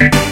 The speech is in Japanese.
you